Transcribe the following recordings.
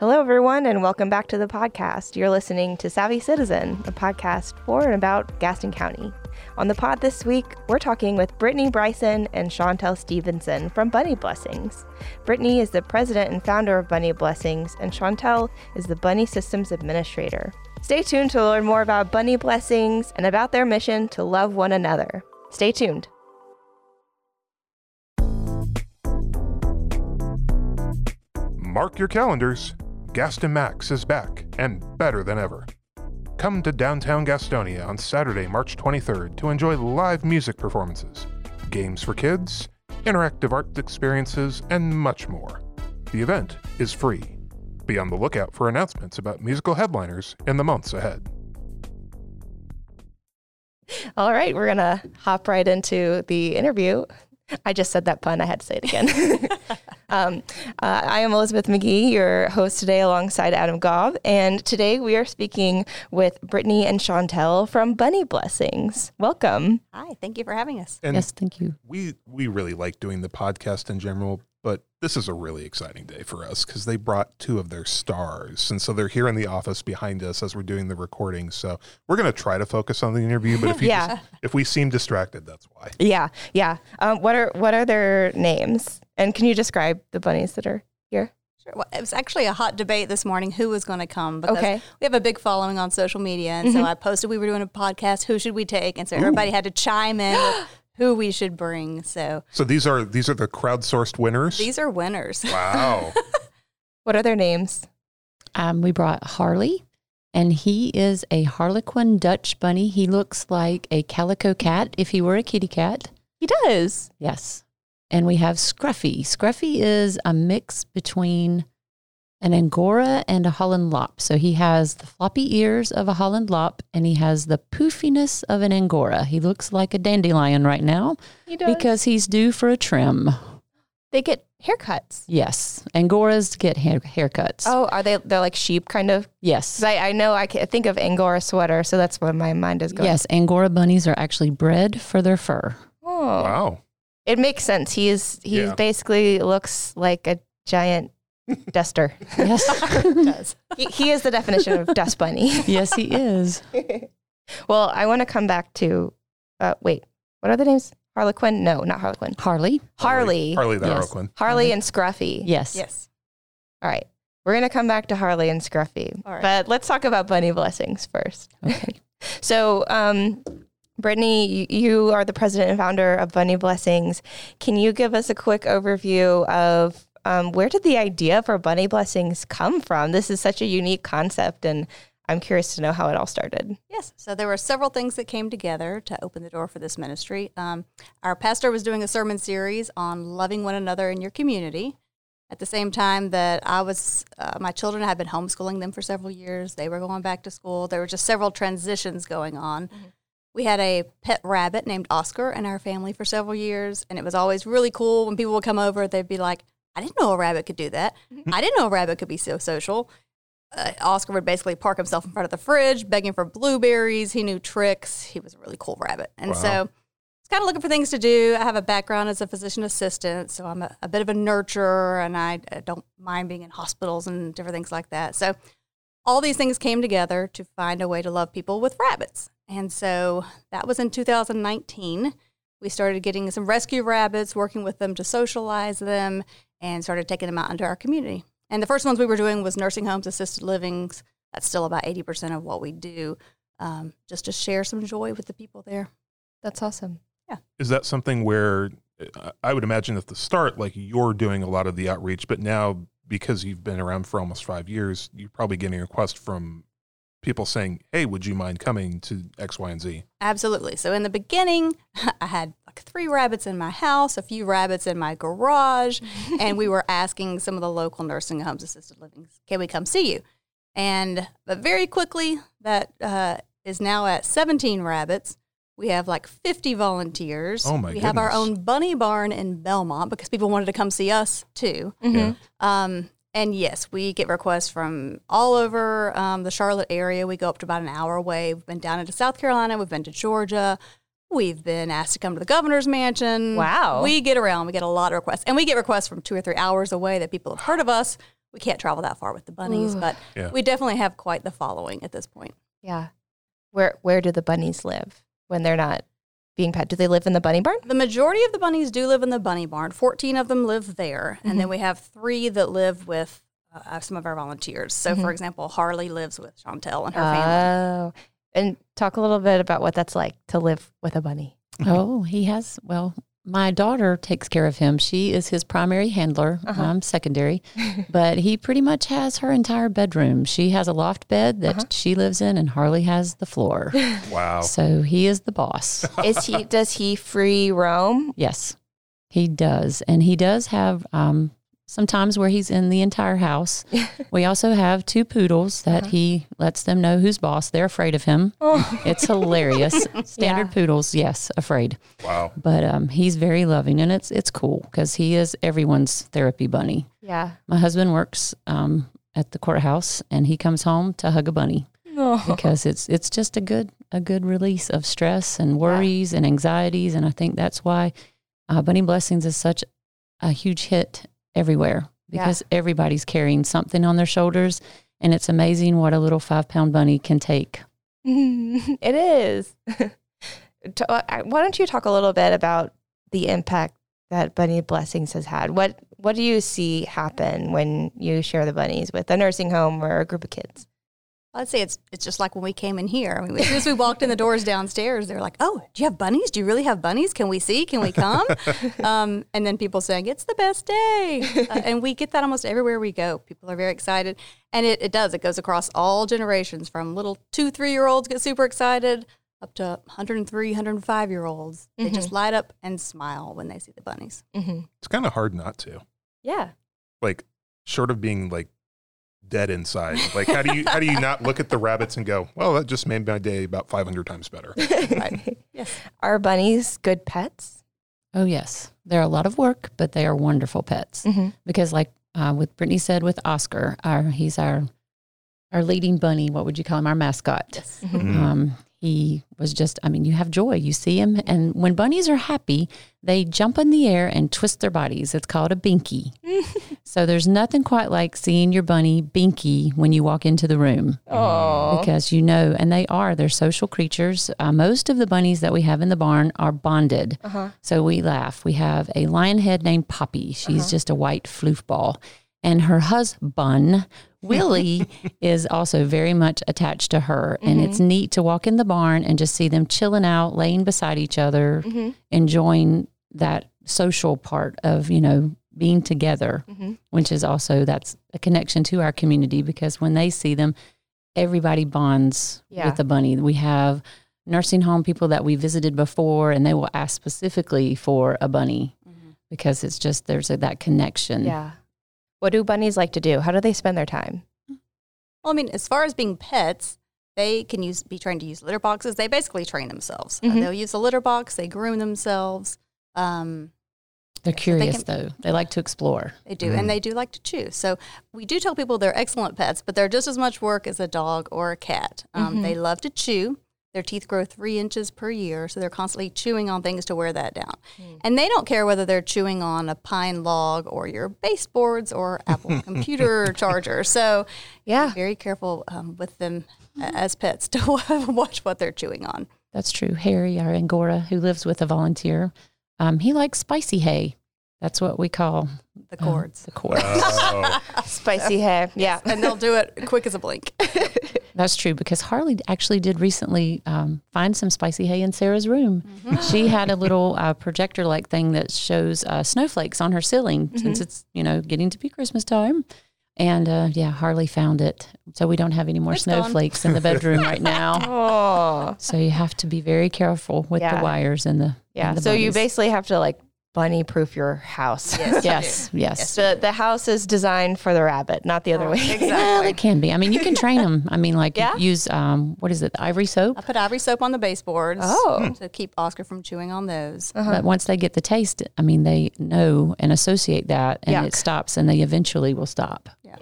Hello, everyone, and welcome back to the podcast. You're listening to Savvy Citizen, a podcast for and about Gaston County. On the pod this week, we're talking with Brittany Bryson and Chantel Stevenson from Bunny Blessings. Brittany is the president and founder of Bunny Blessings, and Chantel is the Bunny Systems Administrator. Stay tuned to learn more about Bunny Blessings and about their mission to love one another. Stay tuned. Mark your calendars. Gaston Max is back and better than ever. Come to downtown Gastonia on Saturday, March 23rd to enjoy live music performances, games for kids, interactive art experiences, and much more. The event is free. Be on the lookout for announcements about musical headliners in the months ahead. All right, we're going to hop right into the interview. I just said that pun. I had to say it again. um, uh, I am Elizabeth McGee, your host today, alongside Adam Gobb. And today we are speaking with Brittany and Chantel from Bunny Blessings. Welcome. Hi, thank you for having us. And yes, thank you. we we really like doing the podcast in general, but this is a really exciting day for us because they brought two of their stars, and so they're here in the office behind us as we're doing the recording. So we're going to try to focus on the interview, but if you Yeah. just- if we seem distracted, that's why. Yeah, yeah. Um, what are what are their names? And can you describe the bunnies that are here? Sure. Well, it was actually a hot debate this morning who was going to come because Okay. we have a big following on social media. And so I posted we were doing a podcast, who should we take? And so everybody had to chime in with who we should bring. So So these are these are the crowdsourced winners. these are winners. wow. What are their names? Um, we brought Harley, and he is a Harlequin Dutch bunny. He looks like a calico cat if he were a kitty cat. He does. Yes. And we have Scruffy. Scruffy is a mix between an Angora and a Holland Lop. So he has the floppy ears of a Holland Lop and he has the poofiness of an Angora. He looks like a dandelion right now He does. because he's due for a trim. they get haircuts. Yes. Angoras get hair- haircuts. Oh, are they? They're like sheep, kind of. Yes, I, I know I think of Angora sweater, so that's where my mind is going. Yes, Angora bunnies are actually bred for their fur. Oh, Wow. it makes sense. He's he Yeah. basically looks like a giant duster. Yes. does. he, he is the definition of dust bunny. yes, he is. well, I want to come back to. Uh, wait, what are the names? Harlequin? No, not Harlequin. Harley? Harley, Harley, Harley the Yes. Harlequin. Harley. and Scruffy. Yes. Yes. All right. We're going to come back to Harley and Scruffy. All right. But let's talk about bunny blessings first. Okay. So, um, Brittany, you, you are the president and founder of Bunny Blessings. Can you give us a quick overview of um, where did the idea for Bunny Blessings come from? This is such a unique concept, and I'm curious to know how it all started. Yes. So there were several things that came together to open the door for this ministry. Um, our pastor was doing a sermon series on loving one another in your community. At the same time that I was, uh, my children had been homeschooling them for several years. They were going back to school. There were just several transitions going on. We had a pet rabbit named Oscar in our family for several years, and it was always really cool when people would come over. They'd be like, "I didn't know a rabbit could do that. I didn't know a rabbit could be so social." uh, Oscar would basically park himself in front of the fridge, begging for blueberries. He knew tricks. He was a really cool rabbit. And Wow. so I was kind of looking for things to do. I have a background as a physician assistant, so I'm a, a bit of a nurturer and I, I don't mind being in hospitals and different things like that. So all these things came together to find a way to love people with rabbits. And so that was in 2019. We started getting some rescue rabbits, working with them to socialize them, and started taking them out into our community. And the first ones we were doing was nursing homes, assisted livings. That's still about 80% of what we do, um, just to share some joy with the people there. That's awesome. Yeah. Is that something where uh, I would imagine at the start, like you're doing a lot of the outreach, but now because you've been around for almost five years, you're probably getting requests from people saying, "Hey, would you mind coming to X, Y, and Z?" Absolutely. So in the beginning, I had like three rabbits in my house, a few rabbits in my garage, and we were asking some of the local nursing homes, assisted living, can we come see you? And but very quickly, that uh, is now at 17 rabbits. We have like 50 volunteers. Oh, my We have our own bunny barn in Belmont because people wanted to come see us too. Yeah. Um, and yes, we get requests from all over um, the Charlotte area. We go up to about an hour away. We've been down into South Carolina. We've been to Georgia. We've been asked to come to the governor's mansion. Wow. We get around. We get a lot of requests. And we get requests from two or three hours away that people have heard of us. we can't travel that far with the bunnies, Ooh. but Yeah. we definitely have quite the following at this point. Yeah. Where where do the bunnies live when they're not being pet? Do they live in the bunny barn? The majority of the bunnies do live in the bunny barn. 14 of them live there. And Mm-hmm. then we have three that live with uh, some of our volunteers. So, Mm-hmm. for example, Harley lives with Chantel and her family. Oh. And talk a little bit about what that's like to live with a bunny. Oh, he has. Well, my daughter takes care of him. She is his primary handler. Uh-huh. I'm secondary, but he pretty much has her entire bedroom. She has a loft bed that Uh-huh. she lives in, and Harley has the floor. Wow. so he is the boss. Is he does he free roam? Yes, he does, and he does have um, some times where he's in the entire house. we also have two poodles that Uh-huh. he lets them know who's boss. They're afraid of him. Oh. It's hilarious. Standard Yeah. poodles, yes, afraid. Wow. but um, he's very loving and it's it's cool because he is everyone's therapy bunny. Yeah. My husband works um, at the courthouse and he comes home to hug a bunny Oh. because it's it's just a good a good release of stress and worries and anxieties and I think that's why uh, Bunny Blessings is such a huge hit everywhere because everybody's carrying something on their shoulders and it's amazing what a little five pound bunny can take. it is. Uh, Why don't you talk a little bit about the impact that Bunny Blessings has had? What What do you see happen when you share the bunnies with a nursing home or a group of kids? I'd say it's it's just like when we came in here. I mean, as soon as we walked in the doors downstairs, they were like, "Oh, do you have bunnies? Do you really have bunnies? Can we see? Can we come?" um, and then people saying, "It's the best day," uh, and we get that almost everywhere we go. People are very excited, and it, it does. It goes across all generations, from little two, three year olds get super excited up to 103, 105 year olds. They just light up and smile when they see the bunnies. Mm-hmm. It's kind of hard not to. Yeah. Like, short of being like dead inside. Like, how do you how do you not look at the rabbits and go, well, that just made my day about 500 times better. Yes. Are bunnies good pets? Oh yes, they're a lot of work, but they are wonderful pets. Mhm. Because, like uh, with Brittany said, with Oscar, our he's our our leading bunny. What would you call him? Our mascot. Yes. Mm. Um, he was just. I mean, you have joy. You see him, and when bunnies are happy, they jump in the air and twist their bodies. It's called a binky. so there's nothing quite like seeing your bunny binky when you walk into the room Oh. because you know, and they are, they're social creatures. Uh, most of the bunnies that we have in the barn are bonded. Uh-huh. So we laugh. We have a lion head named Poppy. She's just a white floof ball. And her husband, Willie, is also very much attached to her. And mm-hmm. it's neat to walk in the barn and just see them chilling out, laying beside each other, mm-hmm. enjoying that social part of, you know, being together, mm-hmm. which is also that's a connection to our community because when they see them, everybody bonds Yeah. with the bunny. We have nursing home people that we visited before and they will ask specifically for a bunny because it's just there's a, that connection. Yeah. What do bunnies like to do? How do they spend their time? Well, I mean, as far as being pets, they can use be trained to use litter boxes. They basically train themselves. Uh, Mhm. they'll use the litter box. They groom themselves. Um, They're they curious can- though. They like to explore. they do, Mm. and they do like to chew. So we do tell people they're excellent pets, but they're just as much work as a dog or a cat. Um, Mhm. They love to chew. Their teeth grow three inches per year, so they're constantly chewing on things to wear that down. And they don't care whether they're chewing on a pine log or your baseboards or Apple computer charger. So Yeah. very careful um, with them a- as pets to watch what they're chewing on. That's true. Harry, our Angora, who lives with a volunteer, um, he likes spicy hay. That's what we call The cords. the cords. Oh, Spicy hair. Yeah. and they'll do it quick as a blink. That's true because Harley actually did recently um, find some spicy hay in Sarah's room. She had a little uh, projector like thing that shows uh, snowflakes on her ceiling since it's you know getting to be Christmas time. And uh, yeah, Harley found it, so we don't have any more It's gone. snowflakes in the bedroom right now. Oh. So you have to be very careful with Yeah. the wires and the Yeah. and the So you basically have to like bunny proof your house. yes yes. the the house is designed for the rabbit, not the other way. Well, it can be. I mean, you can train them. I mean, like Yeah? use um, what is it, the ivory soap? I put ivory soap on the baseboards Oh. to keep Oscar from chewing on those. But once they get the taste, I mean, they know and associate that, and Yuck. it stops, and they eventually will stop. yeah,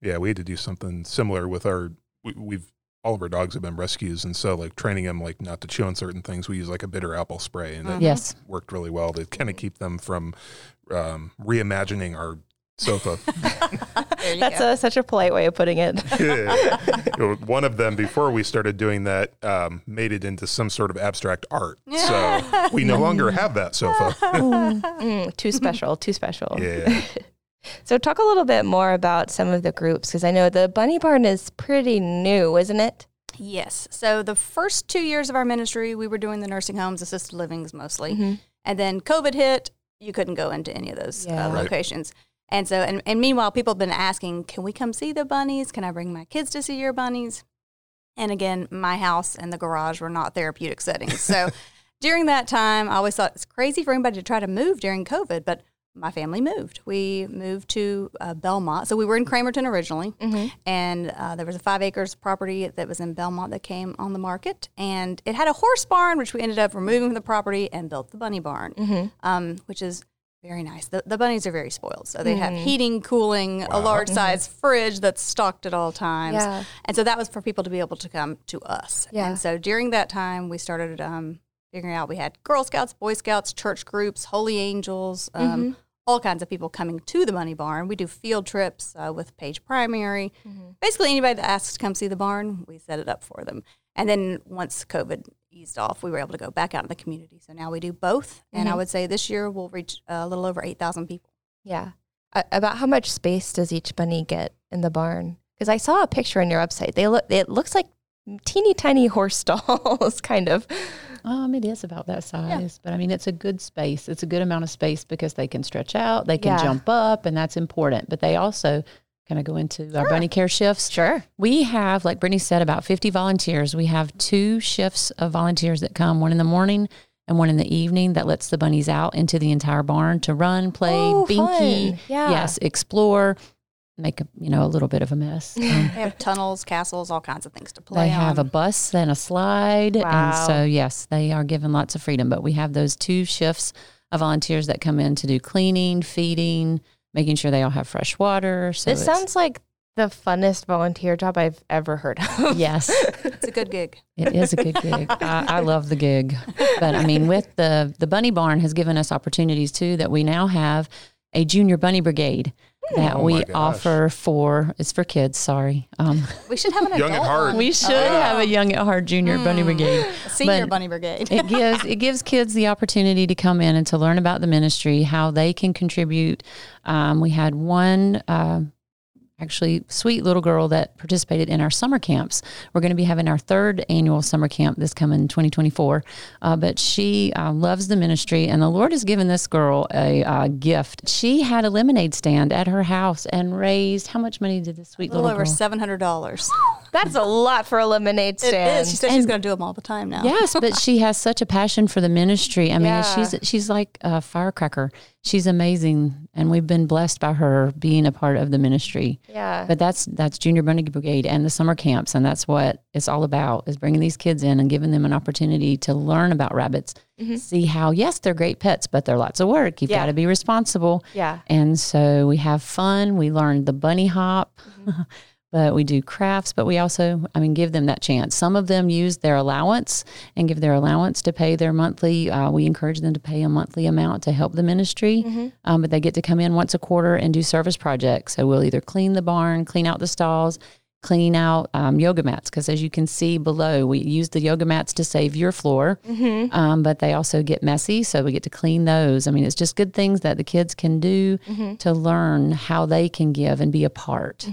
Yeah, we had to do something similar with our. We, we've all of our dogs have been rescues, and so like training them like not to chew on certain things. We use like a bitter apple spray, and it Yes. worked really well to kind of keep them from um, reimagining our sofa. That's a, such a polite way of putting it. Yeah. One of them, before we started doing that, um, made it into some sort of abstract art. So we no longer have that sofa. Mm, too special, too special. Yeah. So, talk a little bit more about some of the groups because I know the Bunny Barn is pretty new, isn't it? Yes. So the first two years of our ministry, we were doing the nursing homes, assisted livings mostly. And then COVID hit, you couldn't go into any of those Yeah. uh, Right. locations. And so, and, and meanwhile, people have been asking, can we come see the bunnies? Can I bring my kids to see your bunnies? And again, my house and the garage were not therapeutic settings. So during that time, I always thought it's crazy for anybody to try to move during COVID, but my family moved. We moved to uh, Belmont. So we were in Cramerton originally, and uh, there was a five acres property that was in Belmont that came on the market, and it had a horse barn, which we ended up removing from the property and built the bunny barn, um, which is very nice. The, the bunnies are very spoiled, so they have heating, cooling, a large size fridge that's stocked at all times, Yeah. and so that was for people to be able to come to us. Yeah. And so during that time, we started um, figuring out we had Girl Scouts, Boy Scouts, church groups, Holy Angels, um, all kinds of people coming to the Bunny Barn. We do field trips uh, with Page Primary. Basically, anybody that asks to come see the barn, we set it up for them. And then once COVID eased off, we were able to go back out in the community. So now we do both. And I would say this year we'll reach a little over 8,000 people. Yeah. Uh, about how much space does each bunny get in the barn? Because I saw a picture on your website. They look. It looks like teeny tiny horse stalls, kind of. Um, it is about that size, but I mean, it's a good space. It's a good amount of space because they can stretch out, they can Yeah. jump up, and that's important. But they also kind of go into our bunny care shifts. Sure. We have, like Brittany said, about 50 volunteers. We have two shifts of volunteers that come, one in the morning and one in the evening that lets the bunnies out into the entire barn to run, play, Oh, binky. Yeah. yes, explore, make a, you know, a little bit of a mess. Um, They have tunnels, castles, all kinds of things to play they have a bus and a slide. Wow. And so, yes, they are given lots of freedom. But we have those two shifts of volunteers that come in to do cleaning, feeding, making sure they all have fresh water. So this sounds like the funnest volunteer job I've ever heard of. yes, it's a good gig. it is a good gig. I, I love the gig. But I mean, with the, the Bunny Barn has given us opportunities too that we now have a junior bunny brigade that Oh we gosh. offer for, it's for kids, sorry. Um, We should have an Young at heart. one. we should have a young at heart junior bunny brigade. Senior but- bunny brigade. it gives it gives kids the opportunity to come in and to learn about the ministry, how they can contribute. Um, we had one. Uh, Actually, sweet little girl that participated in our summer camps. We're going to be having our third annual summer camp this coming 2024. Uh, but she uh, loves the ministry, and the Lord has given this girl a uh, gift. She had a lemonade stand at her house and raised how much money did this sweet little little over girl? seven hundred dollars. That's a lot for a lemonade stand. is. She said she's going to do them all the time now. Yes, but she has such a passion for the ministry. I mean, Yeah. she's she's like a firecracker. She's amazing, and we've been blessed by her being a part of the ministry. Yeah. But that's that's Junior Bunny Brigade and the summer camps, and that's what it's all about: is bringing these kids in and giving them an opportunity to learn about rabbits, mm-hmm. see how yes, they're great pets, but they're lots of work. You've Yeah. got to be responsible. yeah. And so we have fun. We learned the bunny hop, mm-hmm. but we do crafts, but we also, I mean, give them that chance. Some of them use their allowance and give their allowance to pay their monthly. Uh, we encourage them to pay a monthly amount to help the ministry, um, but they get to come in once a quarter and do service projects. So we'll either clean the barn, clean out the stalls, clean out um, yoga mats because as you can see below we use the yoga mats to save your floor um, but they also get messy so we get to clean those i mean it's just good things that the kids can do to learn how they can give and be a part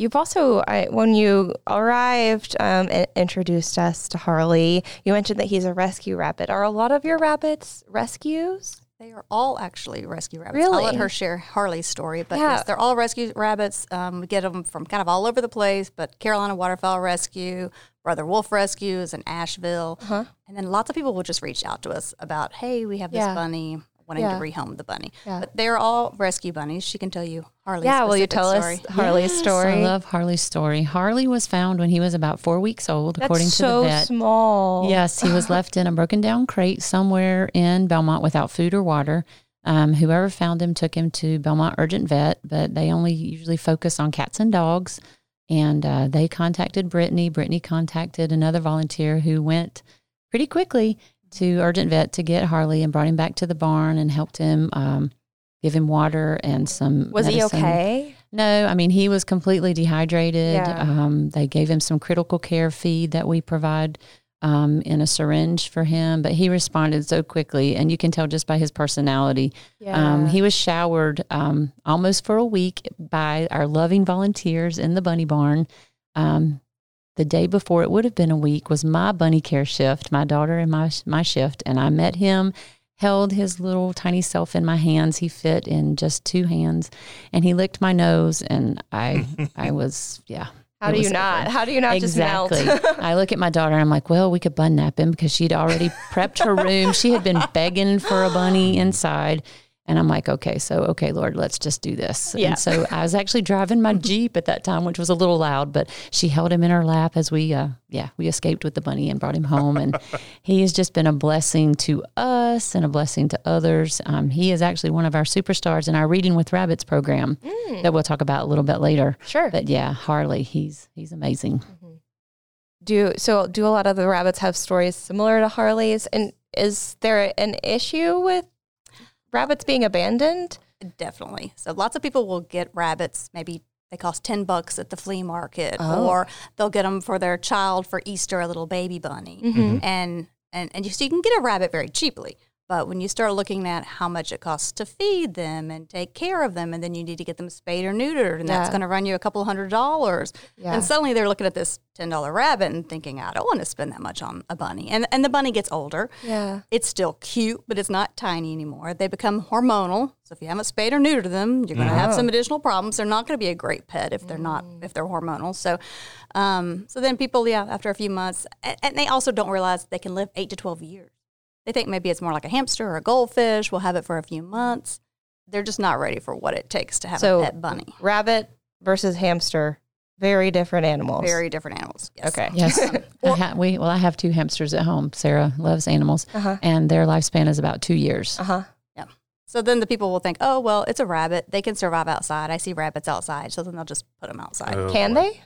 You've also, I, when you arrived um, and introduced us to Harley, you mentioned that he's a rescue rabbit. Are a lot of your rabbits rescues? They are all actually rescue rabbits. I'll Really? let her share Harley's story, but Yeah. yes, they're all rescue rabbits. Um, we get them from kind of all over the place, but Carolina Waterfowl Rescue, Brother Wolf Rescues in Asheville. Uh-huh. And then lots of people will just reach out to us about, hey, we have this Yeah. bunny, wanting Yeah. to rehome the bunny. Yeah. But they're all rescue bunnies. She can tell you Harley's yeah, will you tell story. us Harley's Yes, story? I love Harley's story. Harley was found when he was about four weeks old, That's according to the vet. small. Yes, he was left in a broken down crate somewhere in Belmont without food or water. Um, whoever found him took him to Belmont Urgent Vet, but they only usually focus on cats and dogs. And uh, they contacted Brittany. Brittany contacted another volunteer who went pretty quickly to Urgent Vet to get Harley and brought him back to the barn and helped him um, give him water and some. Was he okay? No, I mean he was completely dehydrated. Yeah. Um, they gave him some critical care feed that we provide um, in a syringe for him, but he responded so quickly, and you can tell just by his personality. Um, he was showered um, almost for a week by our loving volunteers in the bunny barn. Um, the day before it would have been a week was my bunny care shift, my daughter and my my shift, and I met him, held his little tiny self in my hands. He fit in just two hands, and he licked my nose, and I I was yeah. How do you not? over. How do you not exactly. just melt? I look at my daughter and I'm like, well, we could bun nap him because she'd already prepped her room. She had been begging for a bunny inside. And I'm like, okay, so, okay, Lord, let's just do this. Yeah. And so I was actually driving my Jeep at that time, which was a little loud, but she held him in her lap as we, uh, yeah, we escaped with the bunny and brought him home. And he has just been a blessing to us and a blessing to others. Um, he is actually one of our superstars in our Reading with Rabbits program that we'll talk about a little bit later. Sure. But yeah, Harley, he's he's amazing. Do so? Do a lot of the rabbits have stories similar to Harley's? And is there an issue with rabbits being abandoned? Definitely. So lots of people will get rabbits. Maybe they cost ten bucks at the flea market, Oh. or they'll get them for their child for Easter, a little baby bunny, Mm-hmm. and and and you, so you can get a rabbit very cheaply. But when you start looking at how much it costs to feed them and take care of them, and then you need to get them spayed or neutered, and that's going to run you a couple hundred dollars. Yeah. And suddenly they're looking at this ten dollar rabbit and thinking, I don't want to spend that much on a bunny. And and the bunny gets older. Yeah. It's still cute, but it's not tiny anymore. They become hormonal. So if you haven't spayed or neutered them, you're going to have some additional problems. They're not going to be a great pet if they're not if they're hormonal. So, um, so then people, yeah, after a few months, and, and they also don't realize they can live eight to twelve years. They think maybe it's more like a hamster or a goldfish. We'll have it for a few months. They're just not ready for what it takes to have So a pet bunny. rabbit versus hamster, very different animals. Very different animals. Yes. Okay. Yes, I ha- we well, I have two hamsters at home. Sarah loves animals, Uh-huh. and their lifespan is about two years. Uh huh. So then the people will think, oh, well, it's a rabbit. They can survive outside. I see rabbits outside. So then they'll just put them outside. Oh, Can boy. they?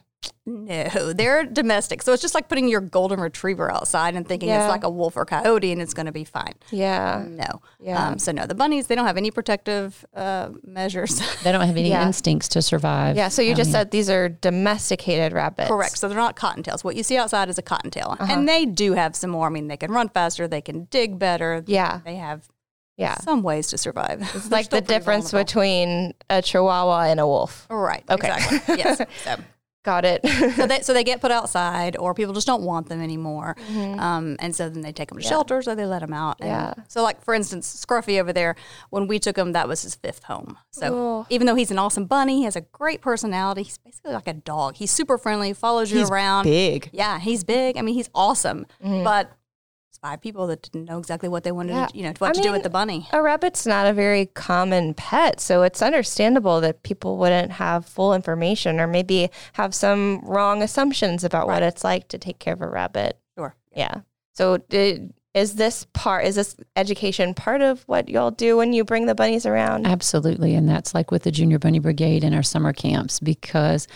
No, they're domestic. So it's just like putting your golden retriever outside and thinking Yeah. it's like a wolf or coyote and it's going to be fine. Yeah. No. Yeah. Um, so no, the bunnies, they don't have any protective uh, measures. They don't have any Yeah. instincts to survive. Yeah. So you I just said these are domesticated rabbits. Correct. So they're not cottontails. What you see outside is a cottontail. Uh-huh. And they do have some more. I mean, they can run faster. They can dig better. Yeah. They have Yeah. some ways to survive. It's like the difference between a chihuahua and a wolf. Right. Okay. Exactly. yes. So. Got it. so they so they get put outside, or people just don't want them anymore, um, and so then they take them to shelters or they let them out. And Mm-hmm. Yeah. So like for instance, Scruffy over there, when we took him, that was his fifth home. So Oh. even though he's an awesome bunny, he has a great personality. He's basically like a dog. He's super friendly, follows you He's around. big. Yeah, he's big. I mean, he's awesome. But it's five people that didn't know exactly what they wanted, Yeah. to, you know, what I to do with the bunny. A rabbit's not a very common pet, so it's understandable that people wouldn't have full information or maybe have some wrong assumptions about what it's like to take care of a rabbit. Sure. Yeah. So did, is this part is this education part of what y'all do when you bring the bunnies around? Absolutely. And that's like with the Junior Bunny Brigade and our summer camps because,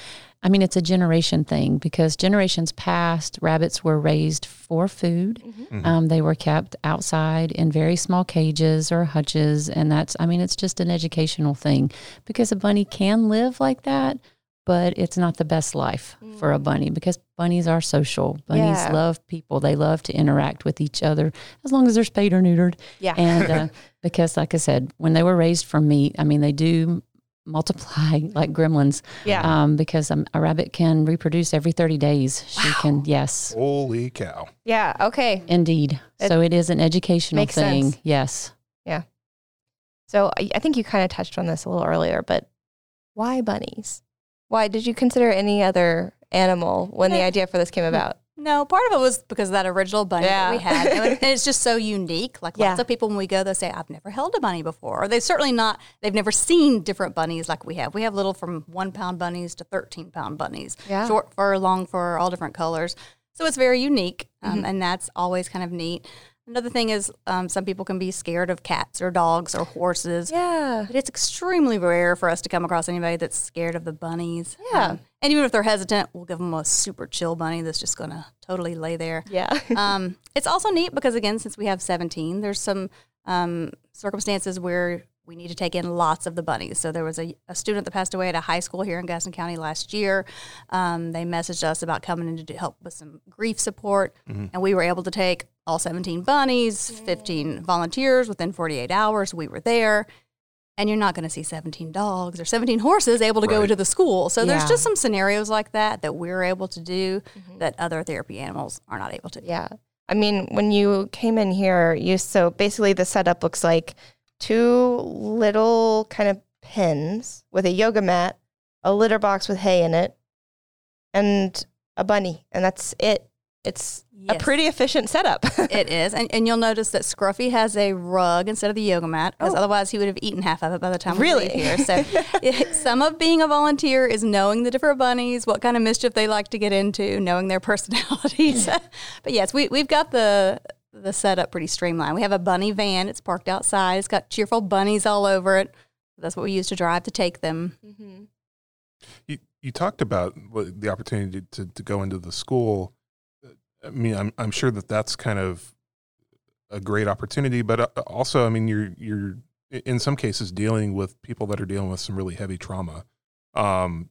I mean, it's a generation thing because generations past, rabbits were raised for food. Um, they were kept outside in very small cages or hutches. And that's, I mean, it's just an educational thing because a bunny can live like that. But it's not the best life for a bunny because bunnies are social. Bunnies Yeah. love people. They love to interact with each other as long as they're spayed or neutered. Yeah. And uh, because, like I said, when they were raised for meat, I mean, they do multiply like gremlins. Yeah. Um, because um, a rabbit can reproduce every 30 days. She can, yes, Holy cow. yeah. Okay. indeed. It so it is an educational makes thing. sense. Yes. Yeah. So I, I think you kind of touched on this a little earlier, but why bunnies? Why did you consider any other animal when the idea for this came about? No, part of it was because of that original bunny that we Yeah. had. And it's just so unique. Like lots of people, when we go, they'll say, I've never held a bunny before. Or they've certainly not, they've never seen different bunnies like we have. We have little from one pound bunnies to 13 pound bunnies, Yeah. short fur, long fur, all different colors. So it's very unique. Um, Mm-hmm. And that's always kind of neat. Another thing is um, some people can be scared of cats or dogs or horses. Yeah. But it's extremely rare for us to come across anybody that's scared of the bunnies. Yeah. Um, and even if they're hesitant, we'll give them a super chill bunny that's just going to totally lay there. Yeah. um, it's also neat because, again, since we have 17, there's some um, circumstances where we need to take in lots of the bunnies. So there was a, a student that passed away at a high school here in Gaston County last year. Um, they messaged us about coming in to do, help with some grief support, and we were able to take all 17 bunnies, 15 volunteers within 48 hours. We were there. And you're not going to see 17 dogs or 17 horses able to go Right. into the school. So there's just some scenarios like that that we're able to do mm-hmm. that other therapy animals are not able to. Yeah. I mean, when you came in here, you so basically the setup looks like two little kind of pins with a yoga mat, a litter box with hay in it, and a bunny, and that's it. It's a pretty efficient setup. It is. And, and you'll notice that Scruffy has a rug instead of the yoga mat, because Oh. otherwise he would have eaten half of it by the time we Really? leave here. So it- some of being a volunteer is knowing the different bunnies, what kind of mischief they like to get into, knowing their personalities. but yes, we, we've got the the setup pretty streamlined. We have a bunny van. It's parked outside. It's got cheerful bunnies all over it. That's what we use to drive to take them. Mm-hmm. You, you talked about the opportunity to, to go into the school. I mean, I'm I'm sure that that's kind of a great opportunity, but uh, also, I mean, you're you're in some cases dealing with people that are dealing with some really heavy trauma. Um,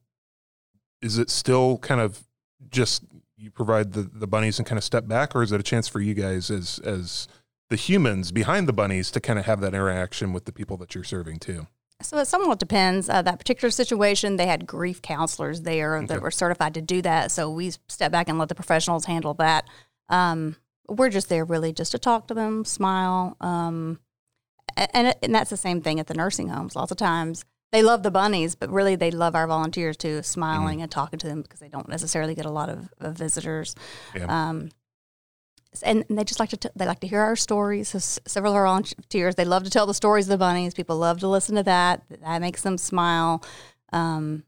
is it still kind of just you provide the, the bunnies and kind of step back, or is it a chance for you guys as as the humans behind the bunnies to kind of have that interaction with the people that you're serving too? So it somewhat depends. Uh, that particular situation, they had grief counselors there Okay. that were certified to do that. So we step back and let the professionals handle that. Um, we're just there really just to talk to them, smile, um, and and that's the same thing at the nursing homes. Lots of times they love the bunnies, but really they love our volunteers too, smiling and talking to them because they don't necessarily get a lot of, of visitors. Yeah. Um, and and they just like to t- they like to hear our stories. So s- several of our volunteers they love to tell the stories of the bunnies. People love to listen to that. That makes them smile. Um,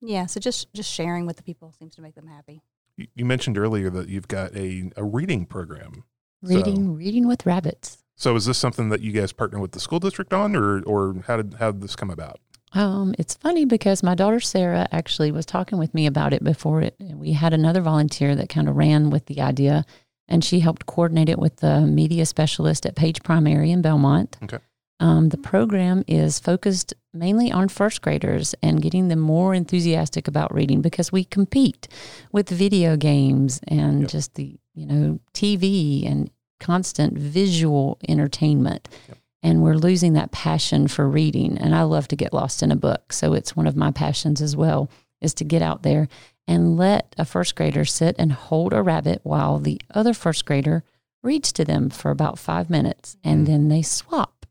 yeah, so just just sharing with the people seems to make them happy. You- You mentioned earlier that you've got a, a reading program. Reading, reading with rabbits. So is this something that you guys partner with the school district on, or or how did how did this come about? Um, it's funny because my daughter Sarah actually was talking with me about it before it. We had another volunteer that kind of ran with the idea, and she helped coordinate it with the media specialist at Page Primary in Belmont. Okay. Um, the program is focused mainly on first graders and getting them more enthusiastic about reading because we compete with video games and Yep. just the you know TV and constant visual entertainment Yep. and we're losing that passion for reading and i love to get lost in a book so it's one of my passions as well is to get out there and let a first grader sit and hold a rabbit while the other first grader reads to them for about five minutes and mm-hmm. then they swap.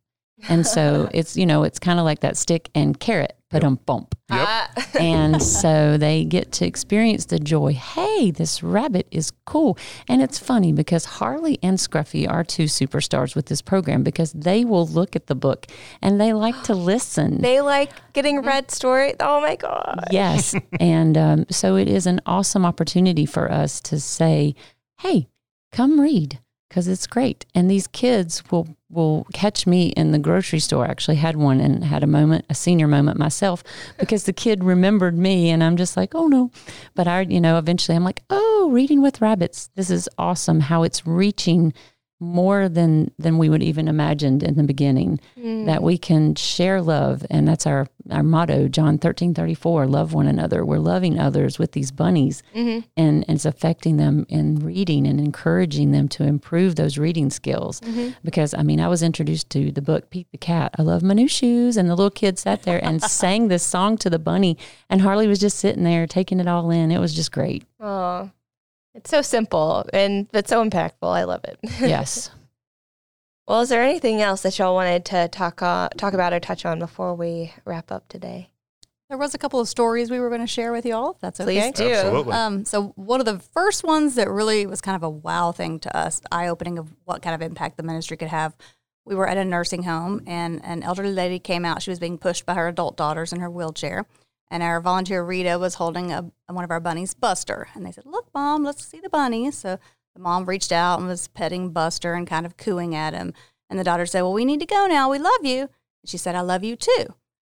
And so it's you know it's kind of like that stick and carrot but um bump Yep. and so they get to experience the joy. Hey, this rabbit is cool. And it's funny because Harley and Scruffy are two superstars with this program because they will look at the book and they like to listen. they like getting read story. Oh my god. yes. and um, so it is an awesome opportunity for us to say, hey, come read because it's great. And these kids will will catch me in the grocery store. I actually had one and had a moment, a senior moment myself, because the kid remembered me, and I'm just like, oh no. But I, you know, eventually I'm like, oh, reading with rabbits. This is awesome. How it's reaching more than than we would even imagined in the beginning that we can share love. And that's our our motto john 13 34 love one another. We're loving others with these bunnies. Mm-hmm. and, and it's affecting them in reading and encouraging them to improve those reading skills. Mm-hmm. because i mean i was introduced to the book pete the cat i love my new shoes. And the little kid sat there and sang this song to the bunny. And harley was just sitting there taking it all in. It was just great. Oh, it's so simple and but so impactful. I love it. yes well, is there anything else that y'all wanted to talk uh, talk about or touch on before we wrap up today? There was a couple of stories we were going to share with you all. If that's okay. Please do. Absolutely. Um, so one of the first ones that really was kind of a wow thing to us, eye opening of what kind of impact the ministry could have. We were at a nursing home, and an elderly lady came out. She was being pushed by her adult daughters in her wheelchair, and our volunteer Rita was holding a, one of our bunnies, Buster. And they said, "Look, mom, let's see the bunny." So the mom reached out and was petting Buster and kind of cooing at him. And the daughter said, "Well, we need to go now. We love you." And she said, "I love you too,"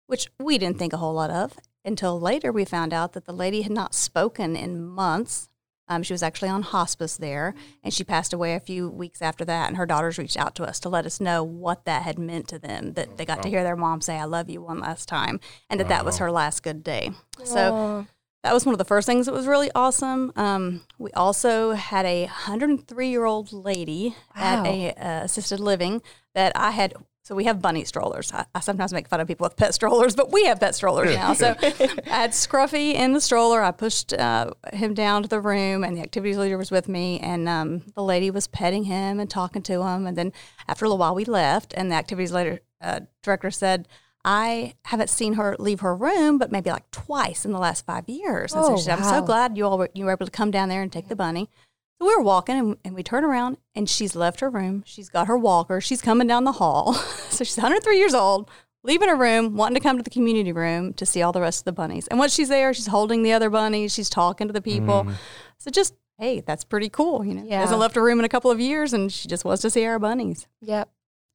which we didn't think a whole lot of until later. We found out that the lady had not spoken in months Um, she was actually on hospice there, and she passed away a few weeks after that. And her daughters reached out to us to let us know what that had meant to them that they got to hear their mom say, I love you one last time, and that that was her last good day. So that was one of the first things that was really awesome. Um, we also had a 103 year old lady Wow. at a uh, assisted living that I had. So we have bunny strollers. I, I sometimes make fun of people with pet strollers, but we have pet strollers now. So I had Scruffy in the stroller. I pushed uh, him down to the room, and the activities leader was with me. And um, the lady was petting him and talking to him. And then after a little while, we left, and the activities leader uh, director said, I haven't seen her leave her room, but maybe like twice in the last five years. And Oh, so she said, I'm so glad you all were, you were able to come down there and take the bunny. So we were walking and, and we turn around and she's left her room. She's got her walker. She's coming down the hall. so she's 103 years old, leaving her room, wanting to come to the community room to see all the rest of the bunnies. And once she's there, she's holding the other bunnies. She's talking to the people. So just, hey, that's pretty cool. You know, Yeah. hasn't left her room in a couple of years and she just wants to see our bunnies. Yep.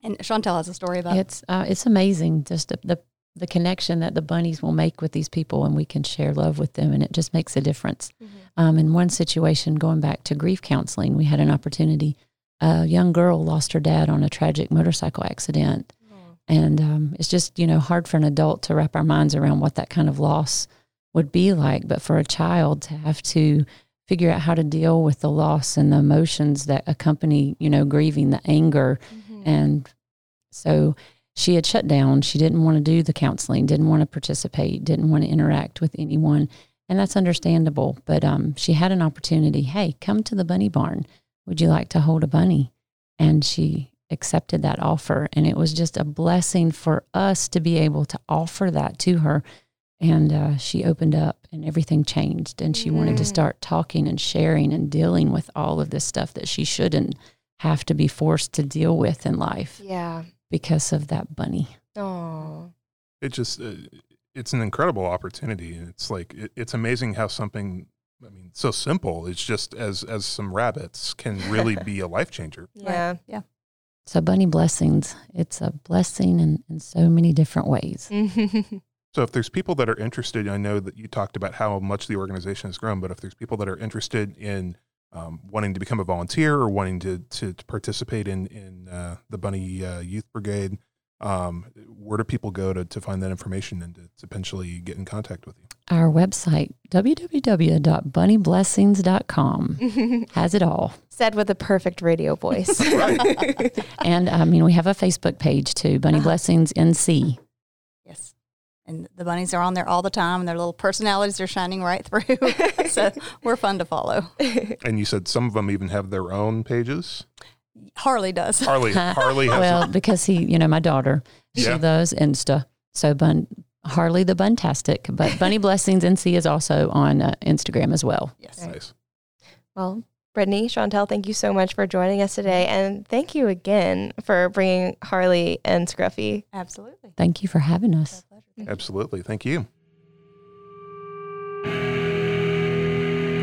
And Chantel has a story about It's uh, it's amazing just the, the the connection that the bunnies will make with these people, and we can share love with them, and it just makes a difference. Um, in one situation, going back to grief counseling, we had an opportunity. A young girl lost her dad on a tragic motorcycle accident, and um, it's just you know hard for an adult to wrap our minds around what that kind of loss would be like, but for a child to have to figure out how to deal with the loss and the emotions that accompany you know grieving, the anger, and so she had shut down. She didn't want to do the counseling, didn't want to participate, didn't want to interact with anyone. And that's understandable. But um, she had an opportunity. Hey, come to the bunny barn. Would you like to hold a bunny? And she accepted that offer. And it was just a blessing for us to be able to offer that to her. And uh, she opened up and everything changed. And she wanted to Mm. start talking and sharing and dealing with all of this stuff that she shouldn't have to be forced to deal with in life Yeah. Because of that bunny. Oh. it just uh, it's an incredible opportunity and it's like it, it's amazing how something i mean so simple it's just as as some rabbits can really be a life changer Yeah. Yeah. So, bunny blessings, it's a blessing in, in so many different ways. so if there's people that are interested i know that you talked about how much the organization has grown but if there's people that are interested in um, wanting to become a volunteer or wanting to to, to participate in in uh, the bunny uh, youth brigade um, where do people go to, to find that information and to, to potentially get in contact with you Our website, www.bunnyblessings.com, has it all. Said with a perfect radio voice. And I mean, we have a Facebook page too, Bunny Blessings NC. Yes. And the bunnies are on there all the time, and their little personalities are shining right through. so we're fun to follow. and you said some of them even have their own pages Harley does. harley harley has Well, because he, you know, my daughter, she Yeah. does Insta. So, Bun, Harley the Buntastic, but Bunny Blessings NC is also on uh, Instagram as well. Yes. nice well, Brittany, Chantel, thank you so much for joining us today. Mm-hmm. And thank you again for bringing Harley and Scruffy. Absolutely. Thank you for having us. Mm-hmm. Absolutely. Thank you.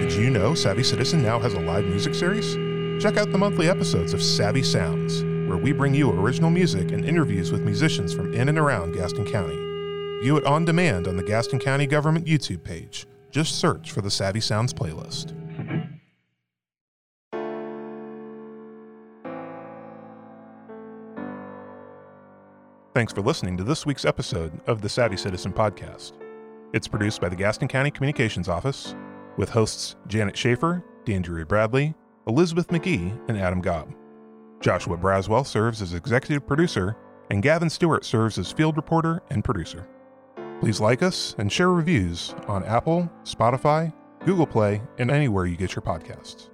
Did you know Savvy Citizen now has a live music series? Check out the monthly episodes of Savvy Sounds, where we bring you original music and interviews with musicians from in and around Gaston County. View it on demand on the Gaston County Government YouTube page. Just search for the Savvy Sounds playlist. Thanks for listening to this week's episode of the Savvy Citizen Podcast. It's produced by the Gaston County Communications Office with hosts Janet Schaefer, Dandria Bradley, Elizabeth McGee, and Adam Gobb. Joshua Braswell serves as executive producer, and Gavin Stewart serves as field reporter and producer. Please like us and share reviews on Apple, Spotify, Google Play, and anywhere you get your podcasts.